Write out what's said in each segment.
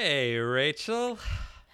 Hey, Rachel.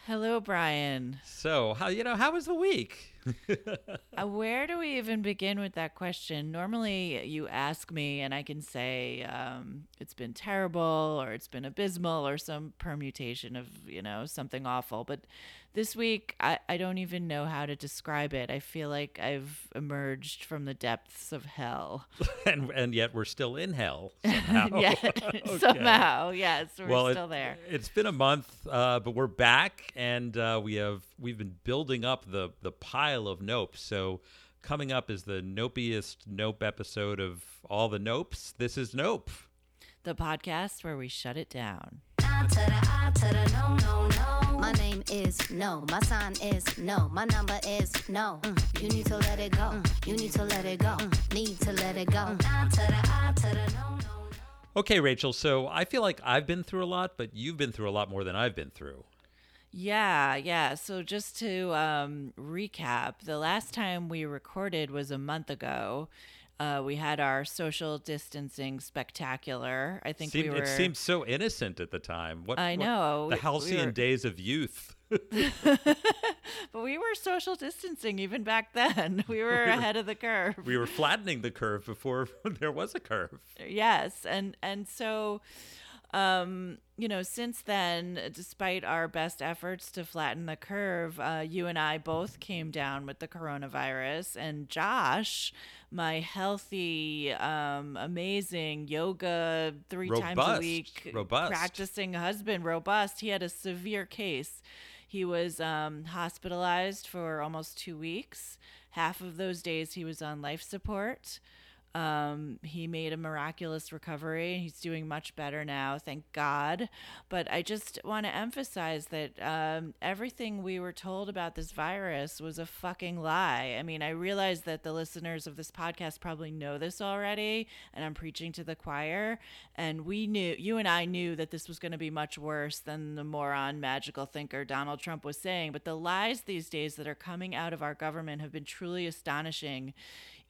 Hello, Brian. So, how you know how was the week? uh, where do we even begin with that question? Normally, you ask me, and I can say um, it's been terrible, or it's been abysmal, or some permutation of you know something awful. But this week, I, I don't even know how to describe it. I feel like I've emerged from the depths of hell, and and yet we're still in hell somehow. okay. somehow, yes, we're well, still it, there. It's been a month, uh, but we're back, and uh, we have we've been building up the the pile of nope. So coming up is the nopiest nope episode of all the nopes. This is Nope, the podcast where we shut it down. My name is no. My sign is no. My number is no. Mm. You need to let it go. Mm. You need to let it go. Mm. Need to let it go. Okay, Rachel. So I feel like I've been through a lot, but you've been through a lot more than I've been through. Yeah, yeah. So just to um, recap, the last time we recorded was a month ago. Uh, we had our social distancing spectacular. I think seemed, we were. It seemed so innocent at the time. What I know what, the halcyon we were... days of youth. but we were social distancing even back then. We were, we were ahead of the curve. We were flattening the curve before there was a curve. Yes, and and so um, you know, since then, despite our best efforts to flatten the curve, uh, you and I both came down with the coronavirus. And Josh, my healthy, um, amazing yoga three robust, times a week, robust. practicing husband, robust, he had a severe case. He was um, hospitalized for almost two weeks. Half of those days he was on life support. Um, he made a miraculous recovery. He's doing much better now, thank God. But I just want to emphasize that um, everything we were told about this virus was a fucking lie. I mean, I realize that the listeners of this podcast probably know this already, and I'm preaching to the choir. And we knew, you and I knew that this was going to be much worse than the moron magical thinker Donald Trump was saying. But the lies these days that are coming out of our government have been truly astonishing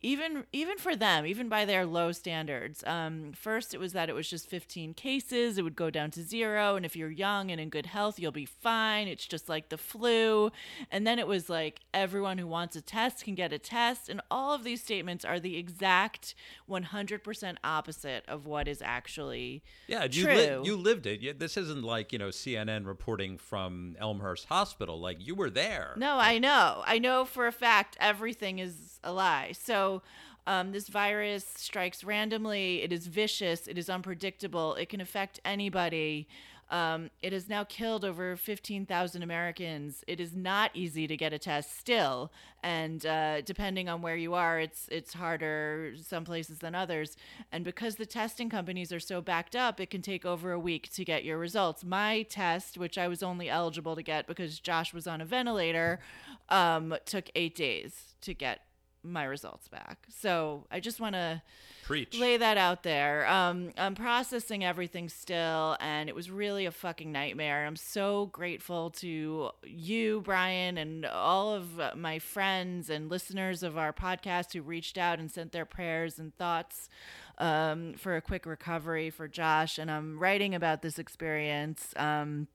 even even for them, even by their low standards. Um, first, it was that it was just 15 cases; it would go down to zero, and if you're young and in good health, you'll be fine. It's just like the flu. And then it was like everyone who wants a test can get a test, and all of these statements are the exact 100% opposite of what is actually yeah. You true. Li- you lived it. This isn't like you know CNN reporting from Elmhurst Hospital. Like you were there. No, I know. I know for a fact everything is a lie. So um, this virus strikes randomly. It is vicious. It is unpredictable. It can affect anybody. Um, it has now killed over 15,000 Americans. It is not easy to get a test still, and uh, depending on where you are, it's it's harder some places than others. And because the testing companies are so backed up, it can take over a week to get your results. My test, which I was only eligible to get because Josh was on a ventilator, um, took eight days to get my results back. So I just want to preach lay that out there. Um, I'm processing everything still, and it was really a fucking nightmare. I'm so grateful to you, Brian, and all of my friends and listeners of our podcast who reached out and sent their prayers and thoughts um, for a quick recovery for Josh. And I'm writing about this experience. Um,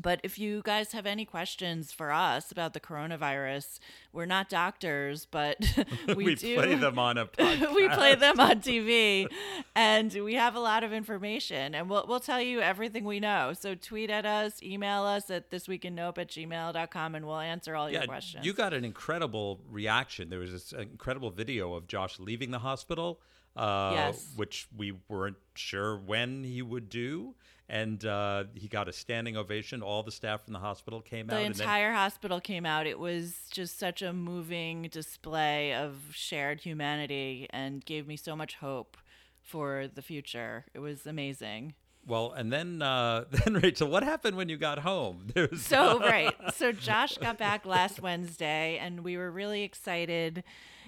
but if you guys have any questions for us about the coronavirus, we're not doctors, but we, we do play them on a podcast. we play them on TV, and we have a lot of information, and we'll we'll tell you everything we know. So tweet at us, email us at thisweekinnope at gmail.com, and we'll answer all yeah, your questions. You got an incredible reaction. There was this incredible video of Josh leaving the hospital, uh, yes. which we weren't sure when he would do and uh, he got a standing ovation. All the staff from the hospital came the out. The entire then- hospital came out. It was just such a moving display of shared humanity and gave me so much hope for the future. It was amazing. Well, and then uh, then Rachel, what happened when you got home? Was, so right. So Josh got back last Wednesday, and we were really excited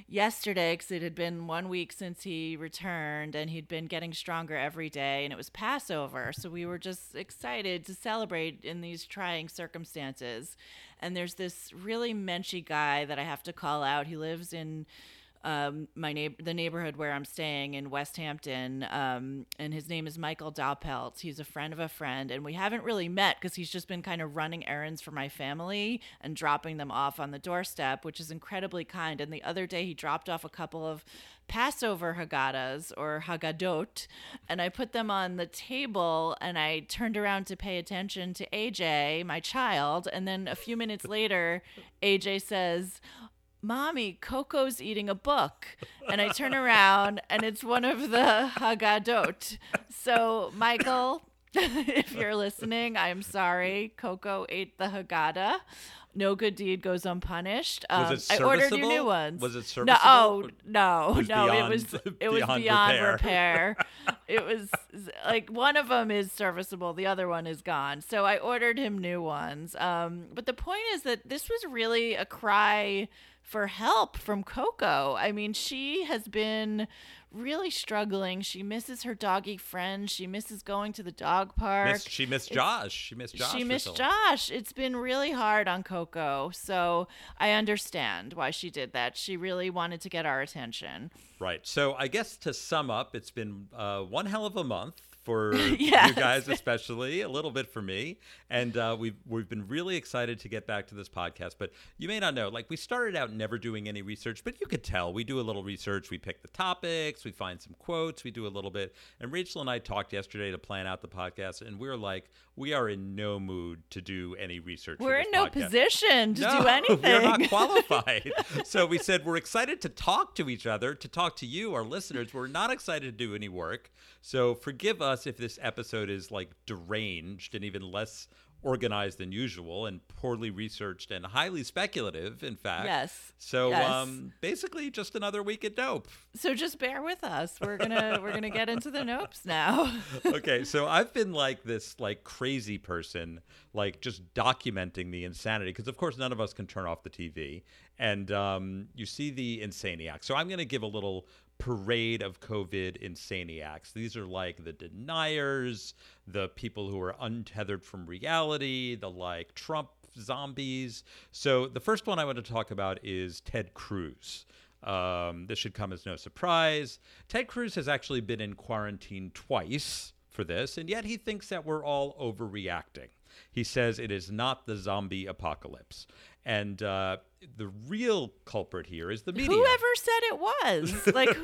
yesterday because it had been one week since he returned and he'd been getting stronger every day and it was Passover. So we were just excited to celebrate in these trying circumstances. And there's this really menschy guy that I have to call out. He lives in um, my neighbor, the neighborhood where I'm staying in West Hampton, um, and his name is Michael Dowpelt. He's a friend of a friend, and we haven't really met because he's just been kind of running errands for my family and dropping them off on the doorstep, which is incredibly kind. And the other day, he dropped off a couple of Passover Haggadahs or Haggadot, and I put them on the table and I turned around to pay attention to AJ, my child. And then a few minutes later, AJ says, Mommy, Coco's eating a book. And I turn around and it's one of the Haggadot. So, Michael, if you're listening, I'm sorry. Coco ate the Haggadah. No good deed goes unpunished. Um, Was it I ordered you new ones. Was it No, serviceable? oh no, It no. beyond- it was it was beyond beyond, repair. repair. it was like one of them is serviceable, the other one is gone. So I ordered him new ones. Um, but the point is that this was really a cry for help from Coco. I mean, she has been really struggling. She misses her doggy friend. She misses going to the dog park. Miss, she missed Josh. She missed Josh. She missed. Josh. It's been really hard on Coco. So I understand why she did that. She really wanted to get our attention. Right. So I guess to sum up, it's been uh, one hell of a month for Yes. you guys, especially a little bit for me, and uh, we've we've been really excited to get back to this podcast. But you may not know, like we started out never doing any research, but you could tell we do a little research. We pick the topics, we find some quotes, we do a little bit. And Rachel and I talked yesterday to plan out the podcast, and we are like, we are in no mood to do any research. We're in no podcast. position to no, do anything. We're not qualified. so we said we're excited to talk to each other, to talk to you, our listeners. We're not excited to do any work. So forgive us if this episode is like deranged and even less organized than usual and poorly researched and highly speculative, in fact. Yes. So Yes. um basically just another week at dope. so just bear with us. We're gonna we're gonna get into the nopes now. okay, so I've been like this like crazy person, like just documenting the insanity because of course none of us can turn off the TV, and um, you see the insaniacs. So I'm to give a little parade of COVID insaniacs. These are like the deniers, the people who are untethered from reality, the like Trump zombies. So the first one I want to talk about is Ted Cruz. Um, this should come as no surprise. Ted Cruz has actually been in quarantine twice for this, and yet he thinks that we're all overreacting. He says it is not the zombie apocalypse. And uh, the real culprit here is the media. Whoever said it was like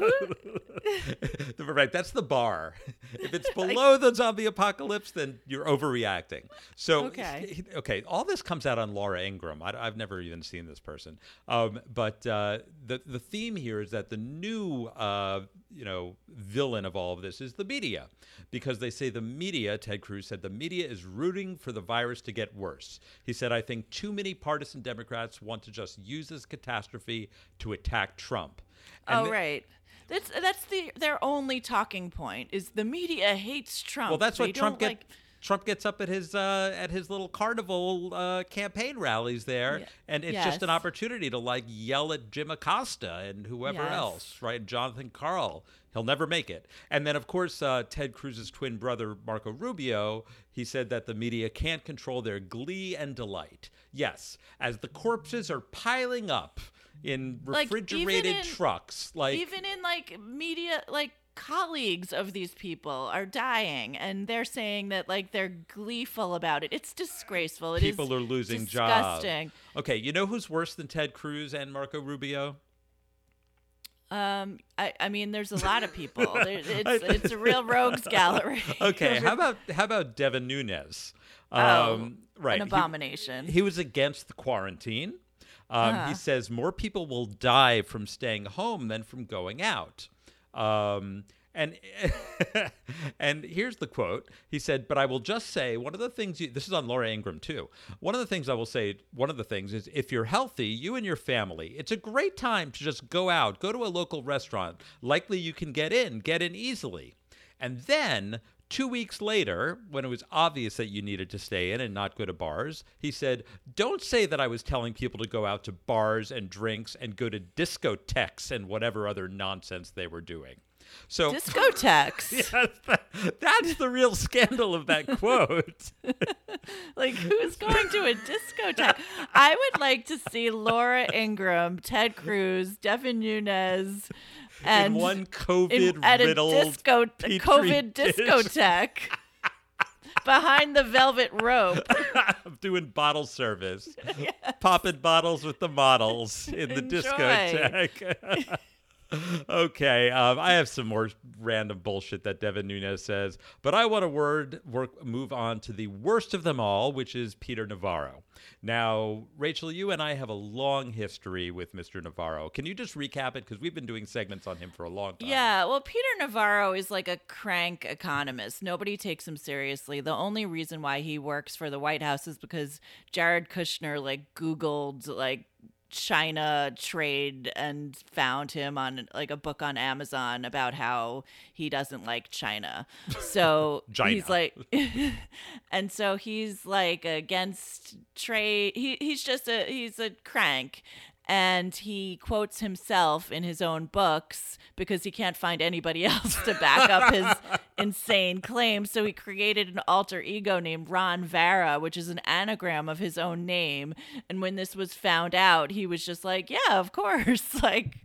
who? right, that's the bar. If it's below the zombie apocalypse, then you're overreacting. So, Okay. okay, all this comes out on Laura Ingraham. I, have never even seen this person, um, but uh, the the theme here is that the new uh, you know villain of all of this is the media, because they say the media. Ted Cruz said the media is rooting for the virus to get worse. He said, "I think too many partisan Democrats want to just use this catastrophe to attack Trump." And oh the- right. That's that's the their only talking point is the media hates Trump. Well, that's They what Trump don't get. like. Trump gets up at his uh, at his little carnival uh, campaign rallies there, Yeah. and it's just an opportunity to like yell at Jim Acosta and whoever Yes. else, right? Jonathan Karl, he'll never make it. And then, of course, uh, Ted Cruz's twin brother Marco Rubio, he said that the media can't control their glee and delight. Yes, as the corpses are piling up in Like, refrigerated in- trucks, like even in like media like colleagues of these people are dying and they're saying that like they're gleeful about it it's disgraceful It is people are losing jobs. disgusting Okay, you know who's worse than Ted Cruz and Marco Rubio? Um I, I mean there's a lot of people it's it's a real rogues gallery Okay, how about how about Devin Nunes? Oh, right, an abomination He, was against the quarantine. Um. He says more people will die from staying home than from going out. Um, and and here's the quote. He said, "But I will just say one of the things. You, this is on Laura Ingraham too. One of the things I will say. One of the things is if you're healthy, you and your family, it's a great time to just go out, go to a local restaurant. Likely you can get in, get in easily, and then." Two weeks later, when it was obvious that you needed to stay in and not go to bars, he said, Don't say that I was telling people to go out to bars and drinks and go to discotheques and whatever other nonsense they were doing. So discotheques Yes, that- that's the real scandal of that quote. like who's going to a discotheque? I would like to see Laura Ingraham, Ted Cruz, Devin Nunes, and in one in- COVID at a disco petri COVID dish. discotheque behind the velvet rope. I'm doing bottle service, popping bottles with the models in the Enjoy. discotheque. Okay, um, I have some more random bullshit that Devin Nunes says, but I want to word work move on to the worst of them all, which is Peter Navarro. Now, Rachel, you and I have a long history with Mr. Navarro. Can you just recap it because we've been doing segments on him for a long time? Yeah, well, Peter Navarro is like a crank economist. Nobody takes him seriously. The only reason why he works for the White House is because Jared Kushner like Googled like China trade and found him on like a book on Amazon about how he doesn't like China. So China. he's like and so he's like against trade. He he's just a he's a crank and he quotes himself in his own books because he can't find anybody else to back up his insane claims. So he created an alter ego named Ron Vara, which is an anagram of his own name. And when this was found out, he was just like, "Yeah, of course." Like,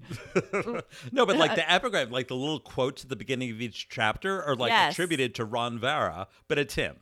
no, but like the epigram, like the little quotes at the beginning of each chapter are like Yes. attributed to Ron Vara, but it's him.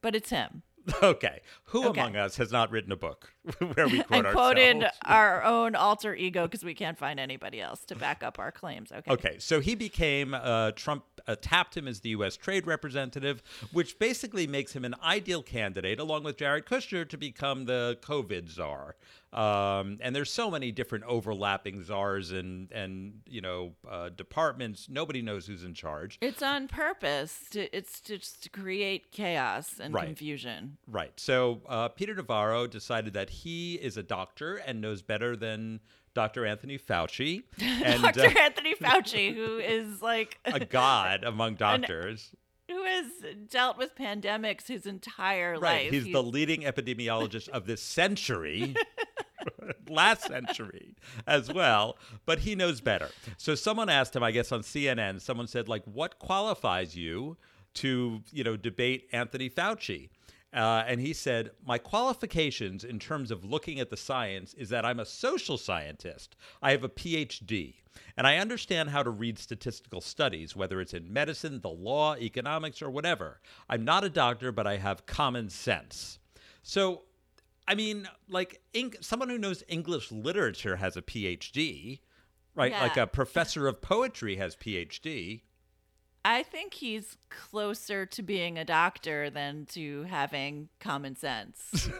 but it's him. Okay. Who Okay. among us has not written a book where we quote and quoted ourselves? our own alter ego because we can't find anybody else to back up our claims. Okay. Okay, so he became uh, Trump uh, tapped him as the U.S. Trade Representative, which basically makes him an ideal candidate, along with Jared Kushner, to become the COVID czar. Um, and there's so many different overlapping czars and and you know uh, departments. Nobody knows who's in charge. It's on purpose. To, it's just to create chaos and Right. confusion. Right. So uh, Peter Navarro decided that he is a doctor and knows better than Dr. Anthony Fauci and Dr. uh, Anthony Fauci, who is like a god among doctors. who has dealt with pandemics his entire Right. life. He's the leading epidemiologist of this century. last century as well, but he knows better. So someone asked him, I guess on CNN, someone said like what qualifies you to, you know, debate Anthony Fauci? Uh, and he said, My qualifications in terms of looking at the science is that I'm a social scientist. I have a PhD, and I understand how to read statistical studies, whether it's in medicine, the law, economics, or whatever. I'm not a doctor, but I have common sense. So, I mean, like Eng- someone who knows English literature has a PhD, right? Like a professor of poetry has PhD. I think he's closer to being a doctor than to having common sense.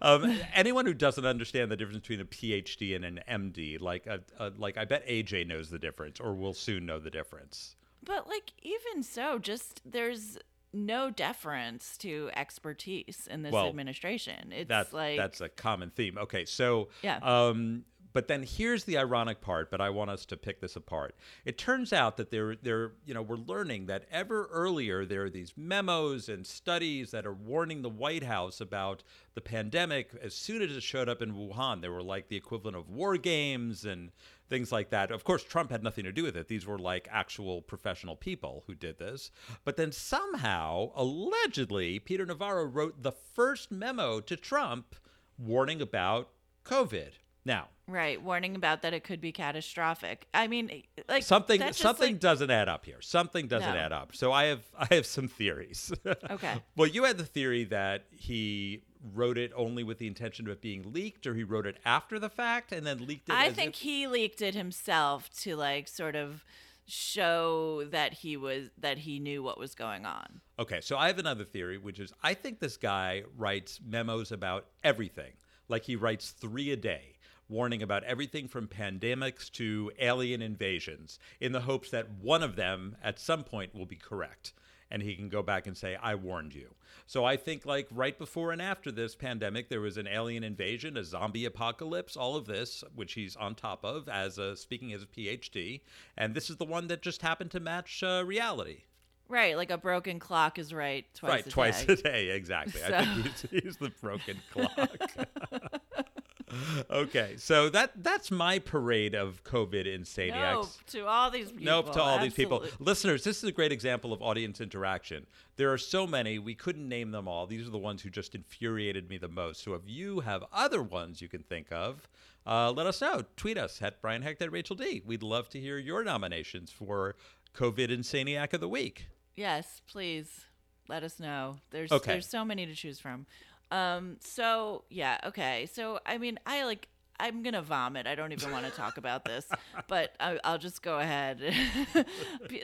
Um, anyone who doesn't understand the difference between a PhD and an MD, like a, a, like I bet AJ knows the difference, or will soon know the difference. but like even so, just there's no deference to expertise in this Well, administration. It's That's like that's a common theme. Okay, so Yeah. Um, but then here's the ironic part. But I want us to pick this apart. It turns out that there, there, you know, we're learning that ever earlier there are these memos and studies that are warning the White House about the pandemic as soon as it showed up in Wuhan. They were like the equivalent of war games and things like that. Of course, Trump had nothing to do with it. These were like actual professional people who did this. But then somehow, allegedly, Peter Navarro wrote the first memo to Trump warning about COVID. Now, right warning about that it could be catastrophic. I mean, eh, like something just, something like- doesn't add up here. Something doesn't No. add up. So I have I have some theories. Okay. well, you had the theory that he wrote it only with the intention of it being leaked, or he wrote it after the fact and then leaked it. I think if- he leaked it himself to like sort of show that he was that he knew what was going on. Okay, so I have another theory, which is I think this guy writes memos about everything. Like he writes three a day, warning about everything from pandemics to alien invasions, in the hopes that one of them at some point will be correct. And he can go back and say, I warned you. So I think, like, right before and after this pandemic, there was an alien invasion, a zombie apocalypse, all of this, which he's on top of as a, speaking as a PhD. And this is the one that just happened to match uh, reality. Right, like a broken clock is right twice a day. right, a twice day. a day, exactly. I think he's, he's the broken clock. okay, so that that's my parade of COVID insaniacs. Nope to all these people. Nope to all these people. Listeners, this is a great example of audience interaction. There are so many, we couldn't name them all. These are the ones who just infuriated me the most. So if you have other ones you can think of, uh, let us know. Tweet us at Brian Hecht at Rachel D. We'd love to hear your nominations for COVID Insaniac of the Week. Yes, please let us know. There's Okay. there's so many to choose from. Um so yeah, okay. So I mean, I like I'm gonna vomit. I don't even want to talk about this, but I, I'll just go ahead.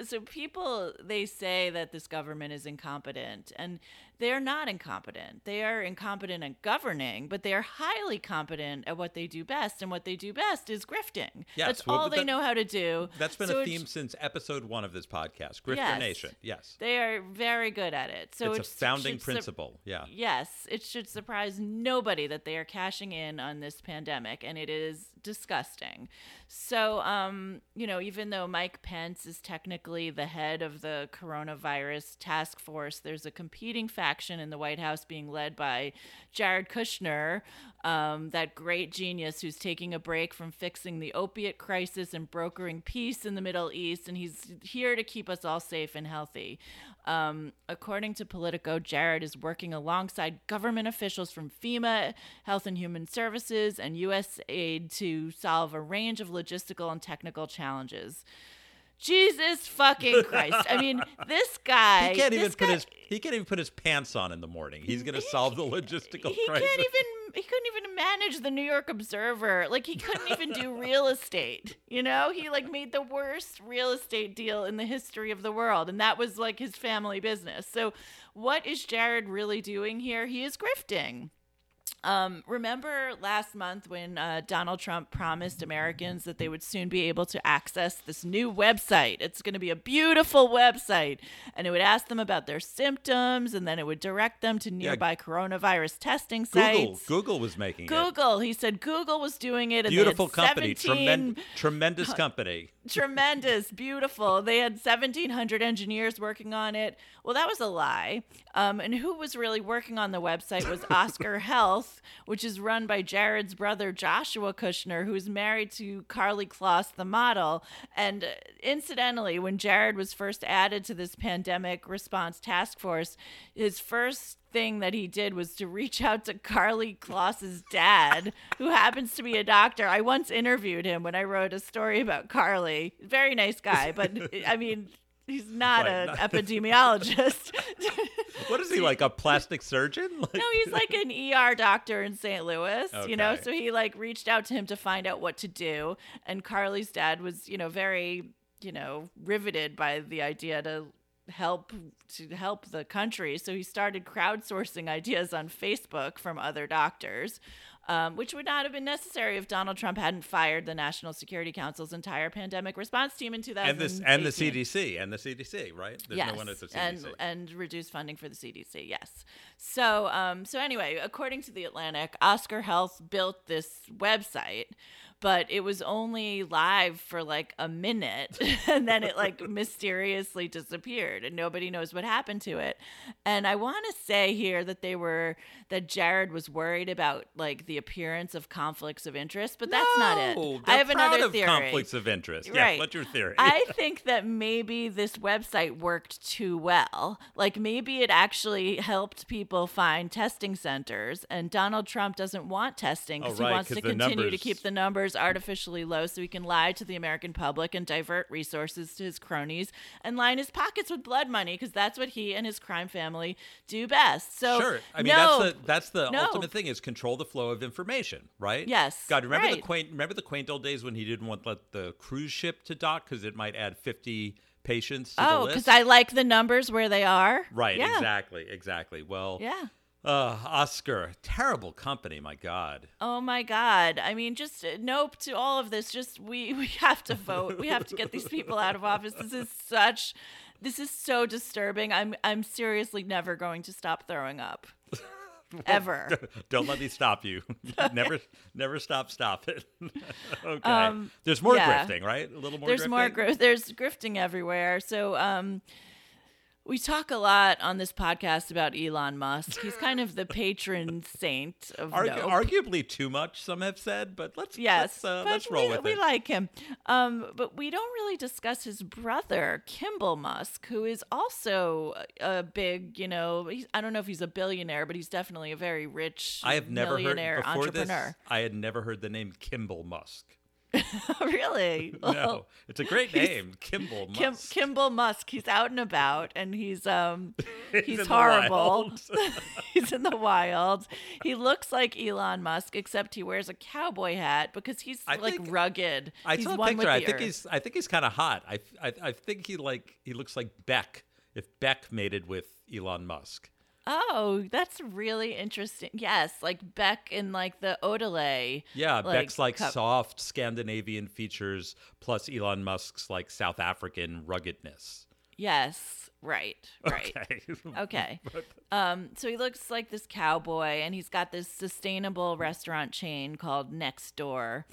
So people they say that this government is incompetent, and they're not incompetent. They are incompetent at governing, but they are highly competent at what they do best, and what they do best is grifting. Yes, That's well, all but they know how to do. That's been So a theme since episode one of this podcast, Grifter Yes. Nation. Yes. They are very good at it. So it's a founding principle. Yeah. Yes, it should surprise nobody that they are cashing in on this pandemic, and it is disgusting. So, um, you know, even though Mike Pence is technically the head of the coronavirus task force, there's a competing faction in the White House being led by Jared Kushner, um, that great genius who's taking a break from fixing the opiate crisis and brokering peace in the Middle East, and he's here to keep us all safe and healthy. Um, according to Politico, Jared is working alongside government officials from FEMA, Health and Human Services, and USAID to solve a range of logistical and technical challenges. Jesus fucking Christ! I mean, this guy. He can't even put guy- his he can't even put his pants on in the morning. He's going to solve the logistical he crisis. can't even he couldn't even manage the New York Observer. Like he couldn't even do real estate. You know, he like made the worst real estate deal in the history of the world, and that was like his family business. So, what is Jared really doing here? He is grifting. Um, remember last month when uh, Donald Trump promised Americans that they would soon be able to access this new website? It's going to be a beautiful website, and it would ask them about their symptoms, and then it would direct them to nearby coronavirus testing sites. Google was making it. Google. He said Google was doing it. Beautiful company, 17 tremen- tremendous company. tremendous, beautiful. They had 1,700 engineers working on it. Well, that was a lie. Um, and who was really working on the website was Oscar Health, which is run by Jared's brother Joshua Kushner, who's married to Karlie Kloss, the model. And uh, incidentally, when Jared was first added to this pandemic response task force, his first thing that he did was to reach out to Karlie Kloss's dad, who happens to be a doctor. I once interviewed him when I wrote a story about Karlie. Very nice guy, but I mean, he's not Right, an not- epidemiologist. What is he like a plastic surgeon? Like, no, he's like an ER doctor in St. Louis, you know. So he like reached out to him to find out what to do, and Karlie's dad was, you know, very, you know, riveted by the idea to help to help the country. So he started crowdsourcing ideas on Facebook from other doctors. Um, which would not have been necessary if Donald Trump hadn't fired the National Security Council's entire pandemic response team in 2018. and this and the CDC and the CDC, right? There's yes, no one at the CDC. and and reduce funding for the CDC. Yes. So um so anyway, according to the Atlantic, Oscar Health built this website, but it was only live for like a minute and then it like mysteriously disappeared and nobody knows what happened to it. And I want to say here that they were that Jared was worried about like the appearance of conflicts of interest, but that's not it. I have another of theory. conflicts of interest. Yes, Right. what's your theory? I think that maybe this website worked too well. Like maybe it actually helped people find testing centers, and Donald Trump doesn't want testing because Oh, right, he wants to continue to numbers- keep the numbers artificially low so he can lie to the American public and divert resources to his cronies and line his pockets with blood money because that's what he and his crime family do best. So Sure. I mean, no, that's the that's the no. ultimate thing is control the flow of information, right? Yes, God, remember the quaint remember the quaint old days when he didn't want let the cruise ship to dock because it might add fifty patients Oh, because I like the numbers where they are. right. Yeah. Exactly. Exactly. Well. Yeah. Uh, Oscar, terrible company. My God. Oh my God! I mean, just uh, nope to all of this. Just we we have to vote. We have to get these people out of office. This is such, this is so disturbing. I'm I'm seriously never going to stop throwing up, ever. Don't let me stop you. never, never stop. Stop it. okay. There's more Um, yeah. grifting, right? A little more. There's grifting? more. There's grifting everywhere. So um, We talk a lot on this podcast about Elon Musk. He's kind of the patron saint of Argu- Nope. Arguably too much, some have said, but let's Yes, let's, uh, let's roll we, with we it. We like him. Um, but we don't really discuss his brother, Kimbal Musk, who is also a big, you know, he's, I don't know if he's a billionaire, but he's definitely a very rich I have never heard before entrepreneur. this. I had never heard the name Kimbal Musk. really? No, it's a great name, Kimbal Musk. Kim, Kimbal Musk, he's out and about, and he's um, he's, the horrible. he's in the wild. He looks like Elon Musk, except he wears a cowboy hat because he's I like think- rugged. I he's saw a one picture. I think earth. he's. I think he's kind of hot. I, I. I think he like. He looks like Beck. If Beck mated with Elon Musk. Oh, that's really interesting. Yes, like Beck in like the Odelay. Yeah, Beck's like cup- soft Scandinavian features plus Elon Musk's like South African ruggedness. Yes, right, right. Okay. Okay. Um, so he looks like this cowboy, and he's got this sustainable restaurant chain called Next Door.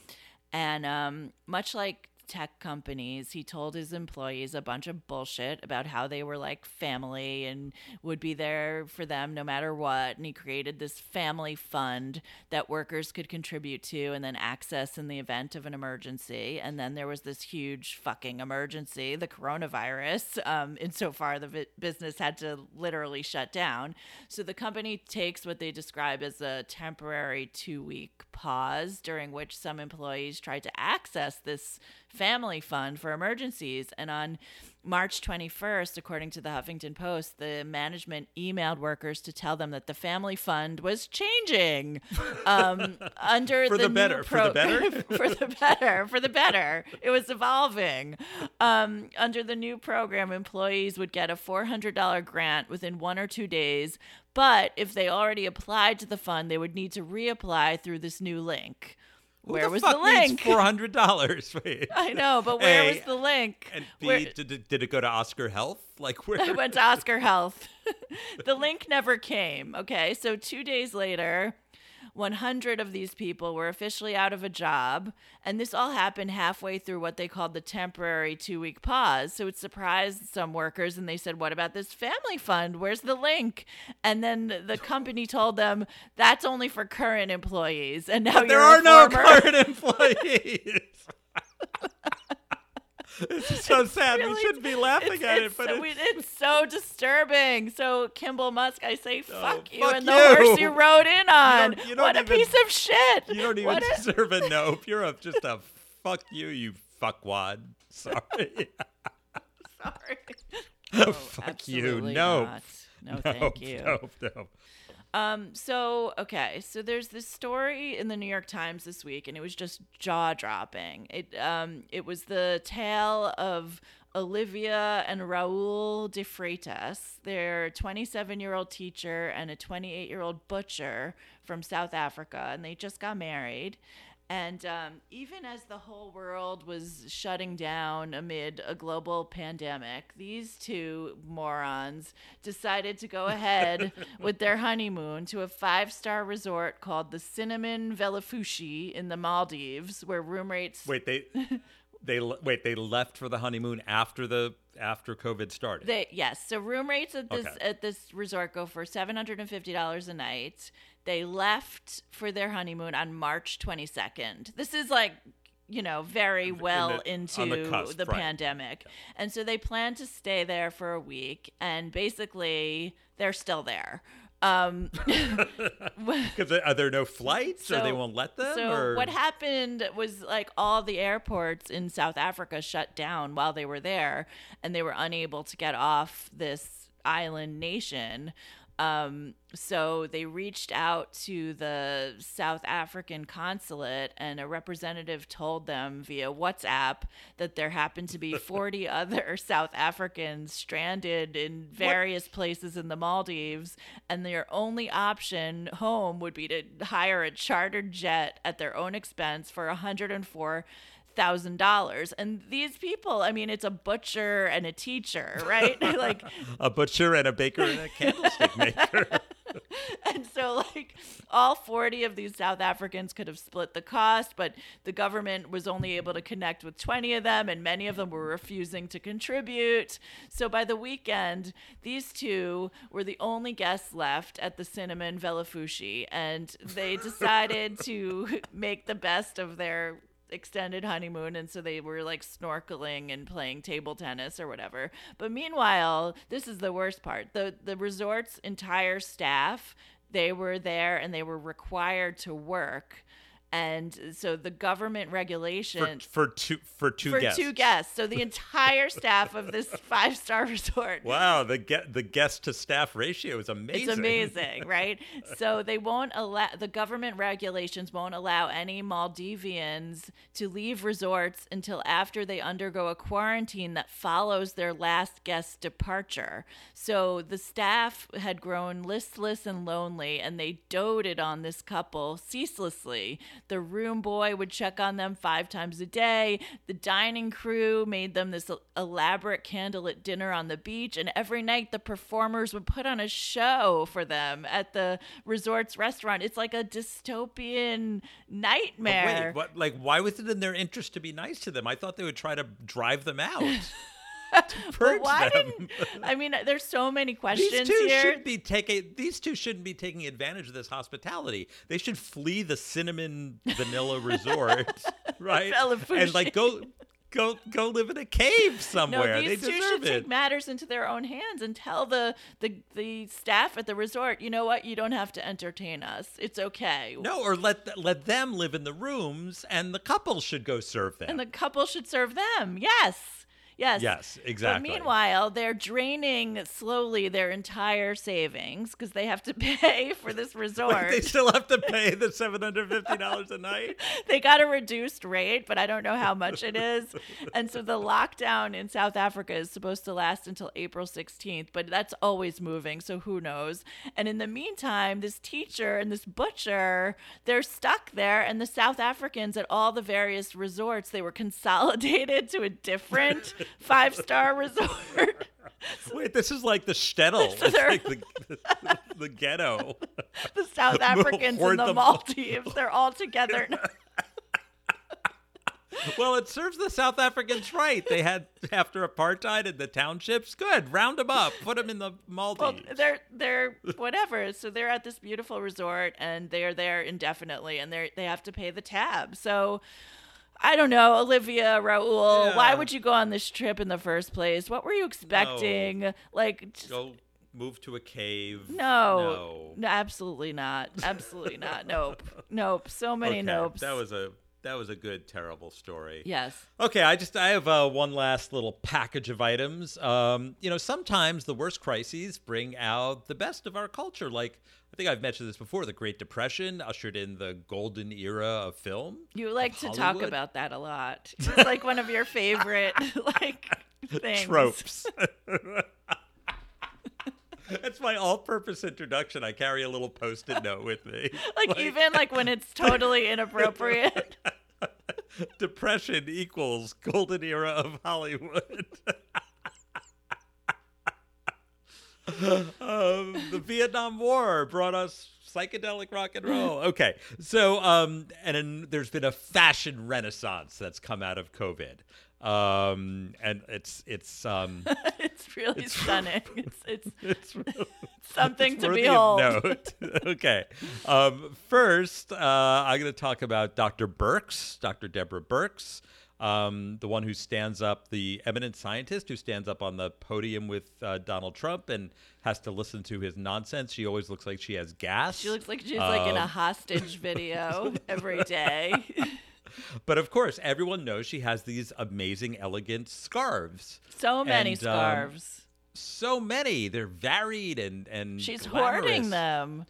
And um, much like tech companies, he told his employees a bunch of bullshit about how they were like family and would be there for them no matter what. And he created this family fund that workers could contribute to and then access in the event of an emergency. And then there was this huge fucking emergency, the coronavirus. Um, insofar, the business had to literally shut down. So the company takes what they describe as a temporary two week pause during which some employees tried to access this family fund for emergencies. And on March 21st, according to the Huffington Post, the management emailed workers to tell them that the family fund was changing um, under For the, the better, for the better? for the better, for the better. It was evolving. Um, under the new program, employees would get a $400 grant within one or two days. But if they already applied to the fund, they would need to reapply through this new link. Where was the link? Four hundred dollars. I know, but where A, was the link? And B, Where- did, it, did it go to Oscar Health? Like where? I went to Oscar Health. the link never came. Okay. So two days later, 100 of these people were officially out of a job. And this all happened halfway through what they called the temporary two week pause. So it surprised some workers. And they said, What about this family fund? Where's the link? And then the company told them, That's only for current employees. And now there you're no current employees. this is so sad. we shouldn't be laughing it's, at it's it, but so, it's, it's so disturbing. So Kimbal Musk, I say oh, fuck you, fuck and the horse you rode in on. don't- you what don't a even- piece of shit! you don't even What a- deserve a nope. You're a, just a fuck you, you fuckwad. Sorry. Sorry. fuck you. Absolutely No. not. No, thank you. no, no. Um, so okay, so there's this story in the New York Times this week, and it was just jaw dropping. It um, it was the tale of Olivia and Raul de Freitas. They're 27 year old teacher and a 28 year old butcher from South Africa, and they just got married. And um, even as the whole world was shutting down amid a global pandemic, these two morons decided to go ahead with their honeymoon to a five star resort called the Cinnamon Velifushi in the Maldives, where room rates. Wait, they they wait, they left for the honeymoon after the after COVID started. They, yes, so room rates at this Okay. at this resort go for seven hundred and fifty dollars a night. They left for their honeymoon on March twenty second. This is like you know very well the- into the cusp, right. pandemic, and so they plan to stay there for a week, and basically they're still there. Um, Because are there no flights, or they won't let them? So or? what happened was like all the airports in South Africa shut down while they were there, and they were unable to get off this island nation. Um, so they reached out to the South African consulate, and a representative told them via WhatsApp that there happened to be 40 other South Africans stranded in various places in the Maldives, and their only option home would be to hire a chartered jet at their own expense for 104 thousand dollars and these people i mean it's a butcher and a teacher right like a butcher and a baker and a candlestick maker. and so like all 40 of these South Africans could have split the cost, but the government was only able to connect with 20 of them, and many of them were refusing to contribute. So by the weekend, these two were the only guests left at the Cinnamon Velifushi, and they decided to make the best of their extended honeymoon and so they were like snorkeling and playing table tennis or whatever. But meanwhile this is the worst part. The the resort's entire staff they were there and they were required to work and so the government For, regulation for two for two for guests. two guests so the entire staff of this five star resort Wow, the get the guest to staff ratio is amazing. It's amazing, right? so they won't allow the government regulations won't allow any Maldivians to leave resorts until after they undergo a quarantine that follows their last guest's departure. So the staff had grown listless and lonely and they doted on this couple ceaselessly. The room boy would check on them 5 times a day. The dining crew made them this elaborate candlelit dinner on the beach and every night the performers would put on a show for them at the resort's restaurant. It's like a dystopian But nightmare. Wait, what? Like, why was it in their interest to be nice to them? I thought they would try to drive them out. purge why them. didn't I mean there's so many questions These two here. should be taking. These two shouldn't be taking advantage of this hospitality. They should flee the cinnamon vanilla resort, right? And like go, go, go live in a cave no, somewhere. these they two deserve should it. take matters into their own hands and tell the, the the staff at the resort, you know what, you don't have to entertain us. It's okay. no, or let th- let them live in the rooms, and the couple should go serve them. And the couple should serve them. Yes. Yes. Yes, exactly. But meanwhile, they're draining slowly their entire savings because they have to pay for this resort. they still have to pay the seven hundred fifty dollars a night. they got a reduced rate, but I don't know how much it is. And so the lockdown in South Africa is supposed to last until April 16th, but that's always moving, so who knows. And in the meantime, this teacher and this butcher, they're stuck there and the South Africans at all the various resorts, they were consolidated to a different five-star resort. Wait, this is like the shtetl. It's like the, the ghetto. The South Africans and the. Maldives, they're all together. Well, it serves the South Africans right. They had after apartheid in the townships. Good, round them up, put them in the Well, Maldives. they're they're whatever. So they're at this beautiful resort and they're there indefinitely, and they they have to pay the tab. So. I don't know, Olivia Raul. Why would you go on this trip in the first place? What were you expecting? Like, just- Go move to a cave. no, no, absolutely not. Absolutely not. Nope, nope. So many Okay, nopes. That was a that was a good terrible story. yes. Okay, I just I have uh, one last little package of items. Um, you know, sometimes the worst crises bring out the best of our culture. Like I think I've mentioned this before. The Great Depression ushered in the golden era of film. You like to talk about that a lot. It's like one of your favorite like things. tropes. That's my all-purpose introduction. I carry a little post-it note with me. Like, even like when it's totally inappropriate. depression equals golden era of Hollywood. um, the Vietnam War brought us psychedelic rock and roll. Okay, so um, and then there's been a fashion renaissance that's come out of COVID, um, and it's it's um, it's really stunning. It's it's it's really something to behold. note. okay. Um, first, uh, I'm going to talk about Dr. Birx, Dr. Deborah Birx, um, the one who stands up, the eminent scientist who stands up on the podium with uh, Donald Trump and has to listen to his nonsense. She always looks like she has gas. She looks like she's like in a Um, hostage video every day. But of course, everyone knows she has these amazing, elegant scarves. So many And, um, scarves. So many. They're varied and and She's glamorous. hoarding them.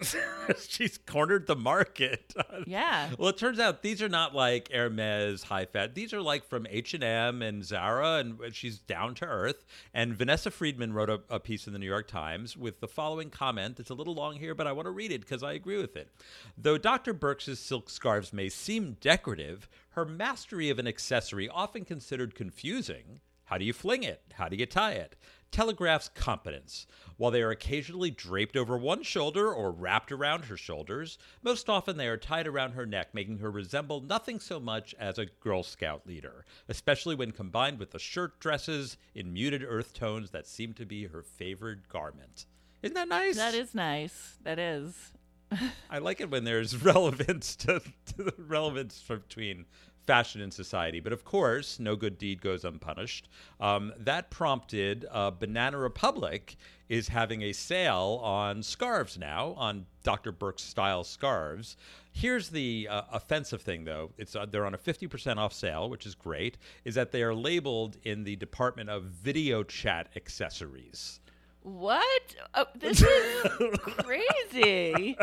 She's cornered the market. Yeah. Well, it turns out these are not like Hermes high fat. These are like from H and M and Zara, and she's down to earth. And Vanessa Friedman wrote a, a piece in the New York Times with the following comment. It's a little long here, but I want to read it because I agree with it. Though Dr. Birx's silk scarves may seem decorative, her mastery of an accessory, often considered confusing, How do you fling it? How do you tie it? Telegraphs competence. While they are occasionally draped over one shoulder or wrapped around her shoulders, most often they are tied around her neck, making her resemble nothing so much as a Girl Scout leader, especially when combined with the shirt dresses in muted earth tones that seem to be her favorite garment. Isn't that nice? That is nice. That is. I like it when there's relevance to, to the relevance between fashion in society. But of course, no good deed goes unpunished. Um, that prompted uh, Banana Republic is having a sale on scarves now, on Dr. Birx style scarves. Here's the uh, offensive thing, though. It's uh, they're on a 50% off sale, which is great. Is that they are labeled in the department of video chat accessories. What? Oh, this is crazy.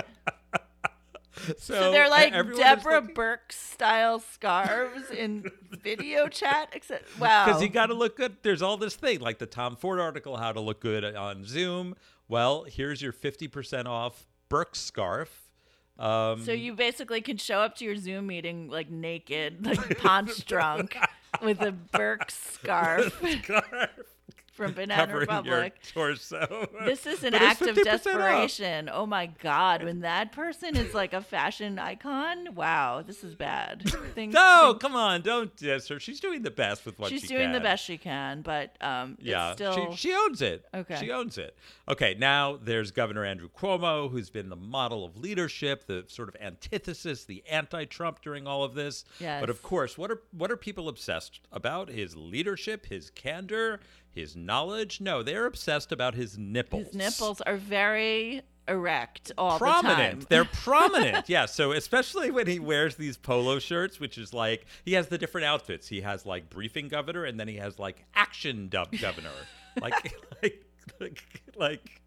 So, So they're like Deborah Birx style scarves in video chat. Except, wow. because you got to look good. There's all this thing like the Tom Ford article, how to look good on Zoom. Well, here's your 50% off Birx scarf. Um, So you basically can show up to your Zoom meeting like naked, like paunch drunk, with a Birx scarf scarf from Banana covering your Republic. torso. This is an But act of 50% off. desperation. Oh my god, when that person is like a fashion icon, wow, this is bad. Things, No, things- come on, don't diss her. She's doing the best with what she's she doing the can. best she can, but um, Yeah, it's still she, she owns it. Okay. She owns it. Okay, now there's Governor Andrew Cuomo, who's been the model of leadership, the sort of antithesis, the anti-Trump during all of this. Yes. But of course, what are what are people obsessed about? His leadership, his candor, his knowledge? No, they're obsessed about his nipples. his nipples are very erect all prominent. the time. They're prominent. yeah. So especially when he wears these polo shirts, which is like he has the different outfits. He has like briefing governor, and then he has like action dub governor. like like like like.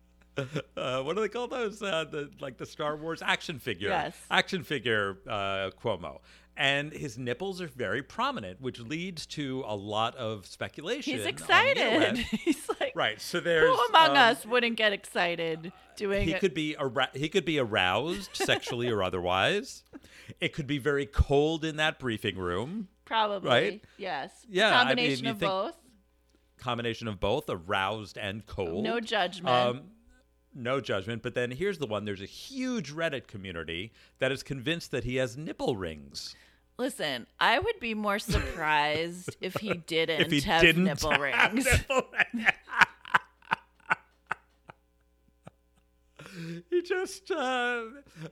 Uh, what do they call those? Uh, the like the Star Wars action figure, Yes. action figure uh, Cuomo, and his nipples are very prominent, which leads to a lot of speculation. He's excited. He's like, Right. So there's who among um, us wouldn't get excited doing he it? could be ara- he could be aroused sexually or otherwise. It could be very cold in that briefing room. Probably, right? Yes. Yeah, I mean, Combination of both. Combination of both, aroused and cold. No judgment. Um, no judgment. But then here's the one: there's a huge Reddit community that is convinced that he has nipple rings. Listen, I would be more surprised if he didn't If he have didn't nipple have rings. nipple rings. He just uh,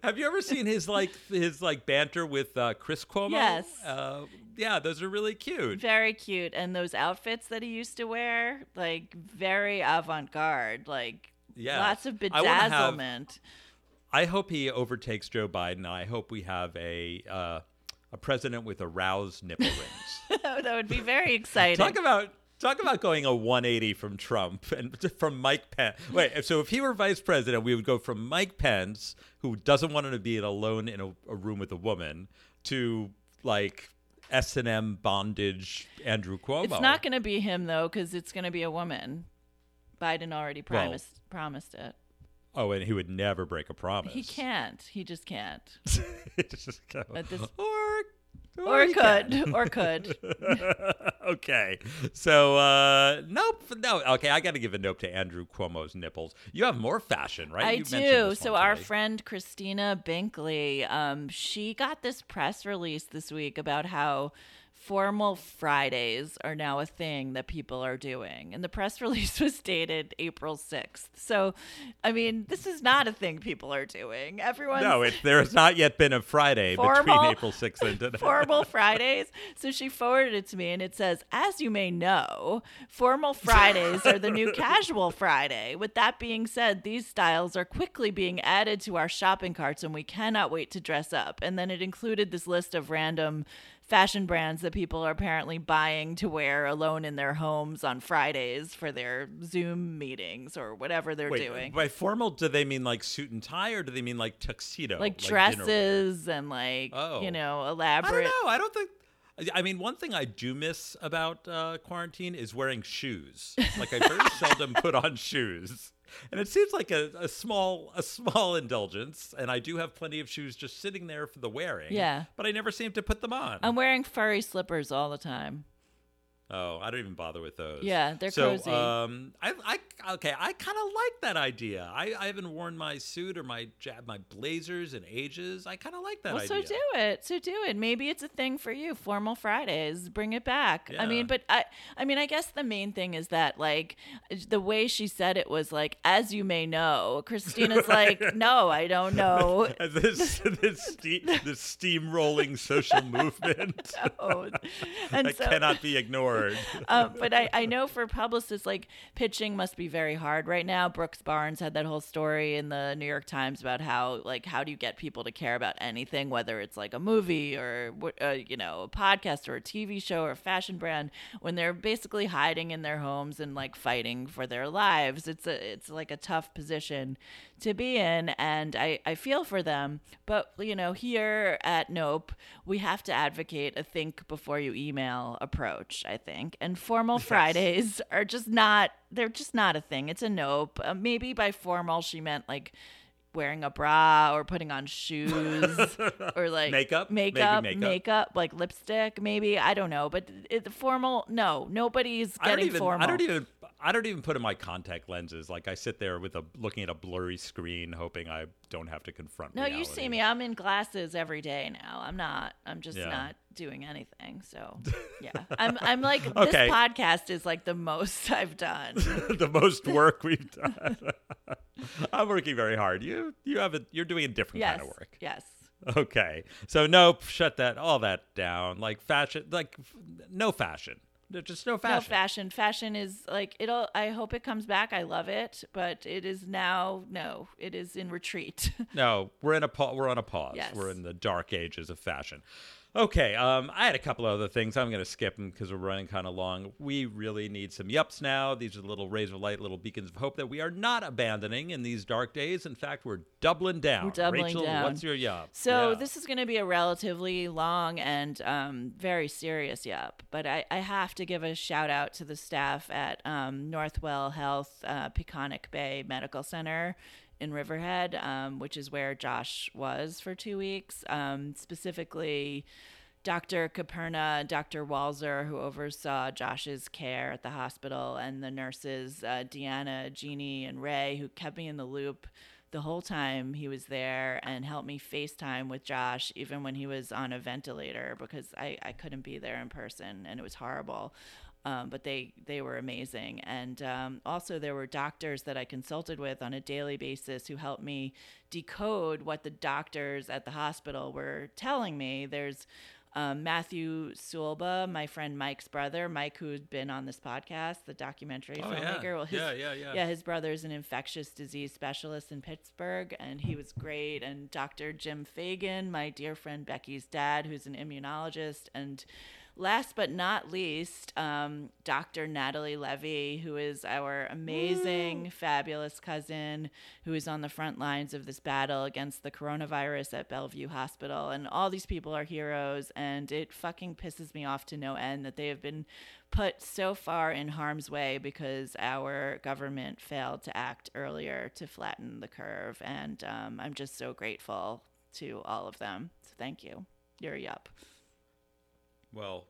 have you ever seen his like his like banter with uh, Chris Cuomo? Yes. Uh, yeah, those are really cute. Very cute. And those outfits that he used to wear, like very avant garde, like Yeah. lots of I have- bedazzlement. I hope he overtakes Joe Biden. I hope we have a uh, a president with aroused nipple rings. that would be very exciting. Talk about talk about going a 180 from Trump and from Mike Pence. Wait, so if he were vice president, we would go from Mike Pence, who doesn't want to be alone in a, a room with a woman, to like S and M bondage Andrew Cuomo. it's not going to be him though, because it's going to be a woman. Biden already Well, promised promised it. Oh, and he would never break a promise. He can't. He just can't. Just go, this- or Or can. could. Or could. okay. So uh nope. No. Okay, I got to give a nope to Andrew Cuomo's nipples. You have more fashion, right? I You do. So our today. friend Christina Binkley, um, she got this press release this week about how formal Fridays are now a thing that people are doing. And the press release was dated April 6th. So, I mean, this is not a thing people are doing. Everyone. No, it, there has not yet been a Friday between April 6th and today. Formal Fridays. So she forwarded it to me and it says, As you may know, formal Fridays are the new casual Friday. With that being said, these styles are quickly being added to our shopping carts and we cannot wait to dress up. And then it included this list of random fashion brands that people are apparently buying to wear alone in their homes on Fridays for their Zoom meetings or whatever they're Wait, doing. by formal, do they mean like suit and tie, or do they mean like tuxedo, like wear? dresses and like, Oh. you know, elaborate. I don't know. I don't think. I mean, one thing I do miss about uh, quarantine is wearing shoes. Like I very seldom put on shoes, and it seems like a, a small a small indulgence. And I do have plenty of shoes just sitting there for the wearing. Yeah. but I never seem to put them on. I'm wearing furry slippers all the time. Oh, I don't even bother with those. Yeah, they're so, cozy. Um, I, I, okay, I kind of like that idea. I, I haven't worn my suit or my ja- my blazers in ages. I kind of like that Well, idea. so do it. So do it. Maybe it's a thing for you. Formal Fridays, bring it back. I mean, but I, I mean, I guess the main thing is that like the way she said it was like, as you may know. Christina's like, no, I don't know. this this, ste- this steamrolling social movement Oh. and that so, cannot be ignored. Um, but I, I know for publicists, like pitching must be very hard right now. Brooks Barnes had that whole story in the New York Times about how, like, how do you get people to care about anything, whether it's like a movie or, uh, you know, a podcast or a TV show or a fashion brand, when they're basically hiding in their homes and like fighting for their lives. It's a, it's like a tough position to be in, and I, I feel for them. But you know, here at Nope, we have to advocate a think before you email approach. I think, and formal Fridays are just not. They're just not a thing. It's a Nope. Uh, maybe by formal she meant like wearing a bra or putting on shoes or like Makeup? Makeup, makeup. makeup, like lipstick, maybe. I don't know, but it, the formal, no, nobody's I getting even. formal. I don't even. I don't even put in my contact lenses. Like I sit there with a looking at a blurry screen, hoping I don't have to confront. No, you see me. I'm in glasses every day now. I'm not. I'm just Yeah. not doing anything. So, yeah. I'm I'm like Okay. this podcast is like the most I've done. the most work we've done. I'm working very hard. You you have a you're doing a different yes. kind of work. Yes. Okay. So nope, shut that all that down. Like fashion like no fashion. There's Just no fashion. No fashion. Fashion is like it'll I hope it comes back. I love it, but it is now no, it is in retreat. No, we're in a pa- we're on a pause. Yes. We're in the dark ages of fashion. Okay, um, I had a couple of other things. I'm going to skip them because we're running kind of long. We really need some yups now. These are the little rays of light, little beacons of hope that we are not abandoning in these dark days. In fact, we're doubling down. We're doubling Rachel, down. what's your yup? So Yeah. this is going to be a relatively long and um, very serious yup, but I, I have to give a shout out to the staff at um, Northwell Health uh, Peconic Bay Medical Center in Riverhead, um, which is where Josh was for two weeks. Um, specifically, Dr. Caperna, Dr. Walzer, who oversaw Josh's care at the hospital, and the nurses, uh, Deanna, Jeannie, and Ray, who kept me in the loop the whole time he was there and helped me FaceTime with Josh, even when he was on a ventilator, because I, I couldn't be there in person and it was horrible. Um, but they, they were amazing. And um, also, there were doctors that I consulted with on a daily basis who helped me decode what the doctors at the hospital were telling me. There's um, Matthew Sulba, my friend Mike's brother, Mike, who's been on this podcast, the documentary Oh, yeah. filmmaker. Well, his, Yeah, yeah, yeah. Yeah, his brother's an infectious disease specialist in Pittsburgh, and he was great. And Dr. Jim Fagan, my dear friend Becky's dad, who's an immunologist, and last but not least, um, Dr. Natalie Levy, who is our amazing, fabulous cousin who is on the front lines of this battle against the coronavirus at Bellevue Hospital. And all these people are heroes, and it fucking pisses me off to no end that they have been put so far in harm's way because our government failed to act earlier to flatten the curve. And um, I'm just so grateful to all of them. So thank you. You're yup. Well,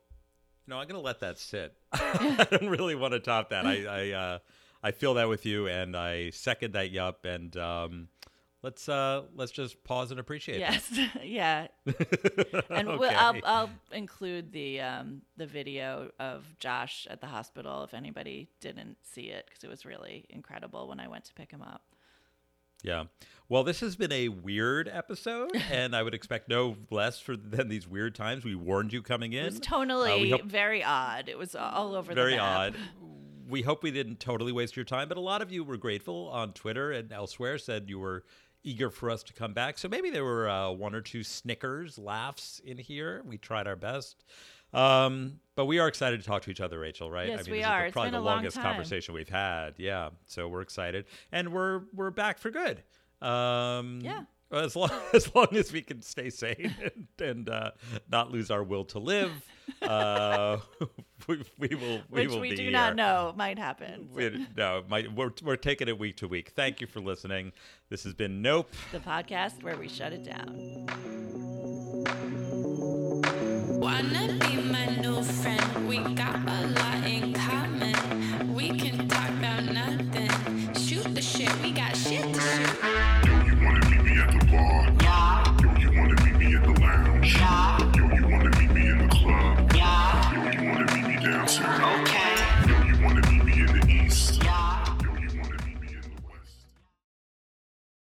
no, I'm going to let that sit. I don't really want to top that. I I, uh, I feel that with you, and I second that yup. And um, let's uh, let's just pause and appreciate Yes, yeah, and okay. we'll, I'll I'll include the um the video of Josh at the hospital if anybody didn't see it because it was really incredible when I went to pick him up. Yeah. Well, this has been a weird episode, and I would expect no less for than these weird times. We warned you coming in. It was Uh, hope- very odd. It was all over very the map. odd. We hope we didn't totally waste your time, but a lot of you were grateful on Twitter and elsewhere, said you were eager for us to come back. So maybe there were uh, one or two snickers, laughs in here. We tried our best. Um, but we are excited to talk to each other, Rachel, right? Yes, I mean, we this are. Is the, It's probably the a long longest conversation we've had. Yeah. So we're excited. And we're we're back for good. Um, Yeah. As long, as long as we can stay sane and, and uh, not lose our will to live, uh, we, we will. We Which will we do here. not know might happen. We, no, my, we're, we're taking it week to week. Thank you for listening. This has been Nope. The podcast where we shut it down. we got a lot.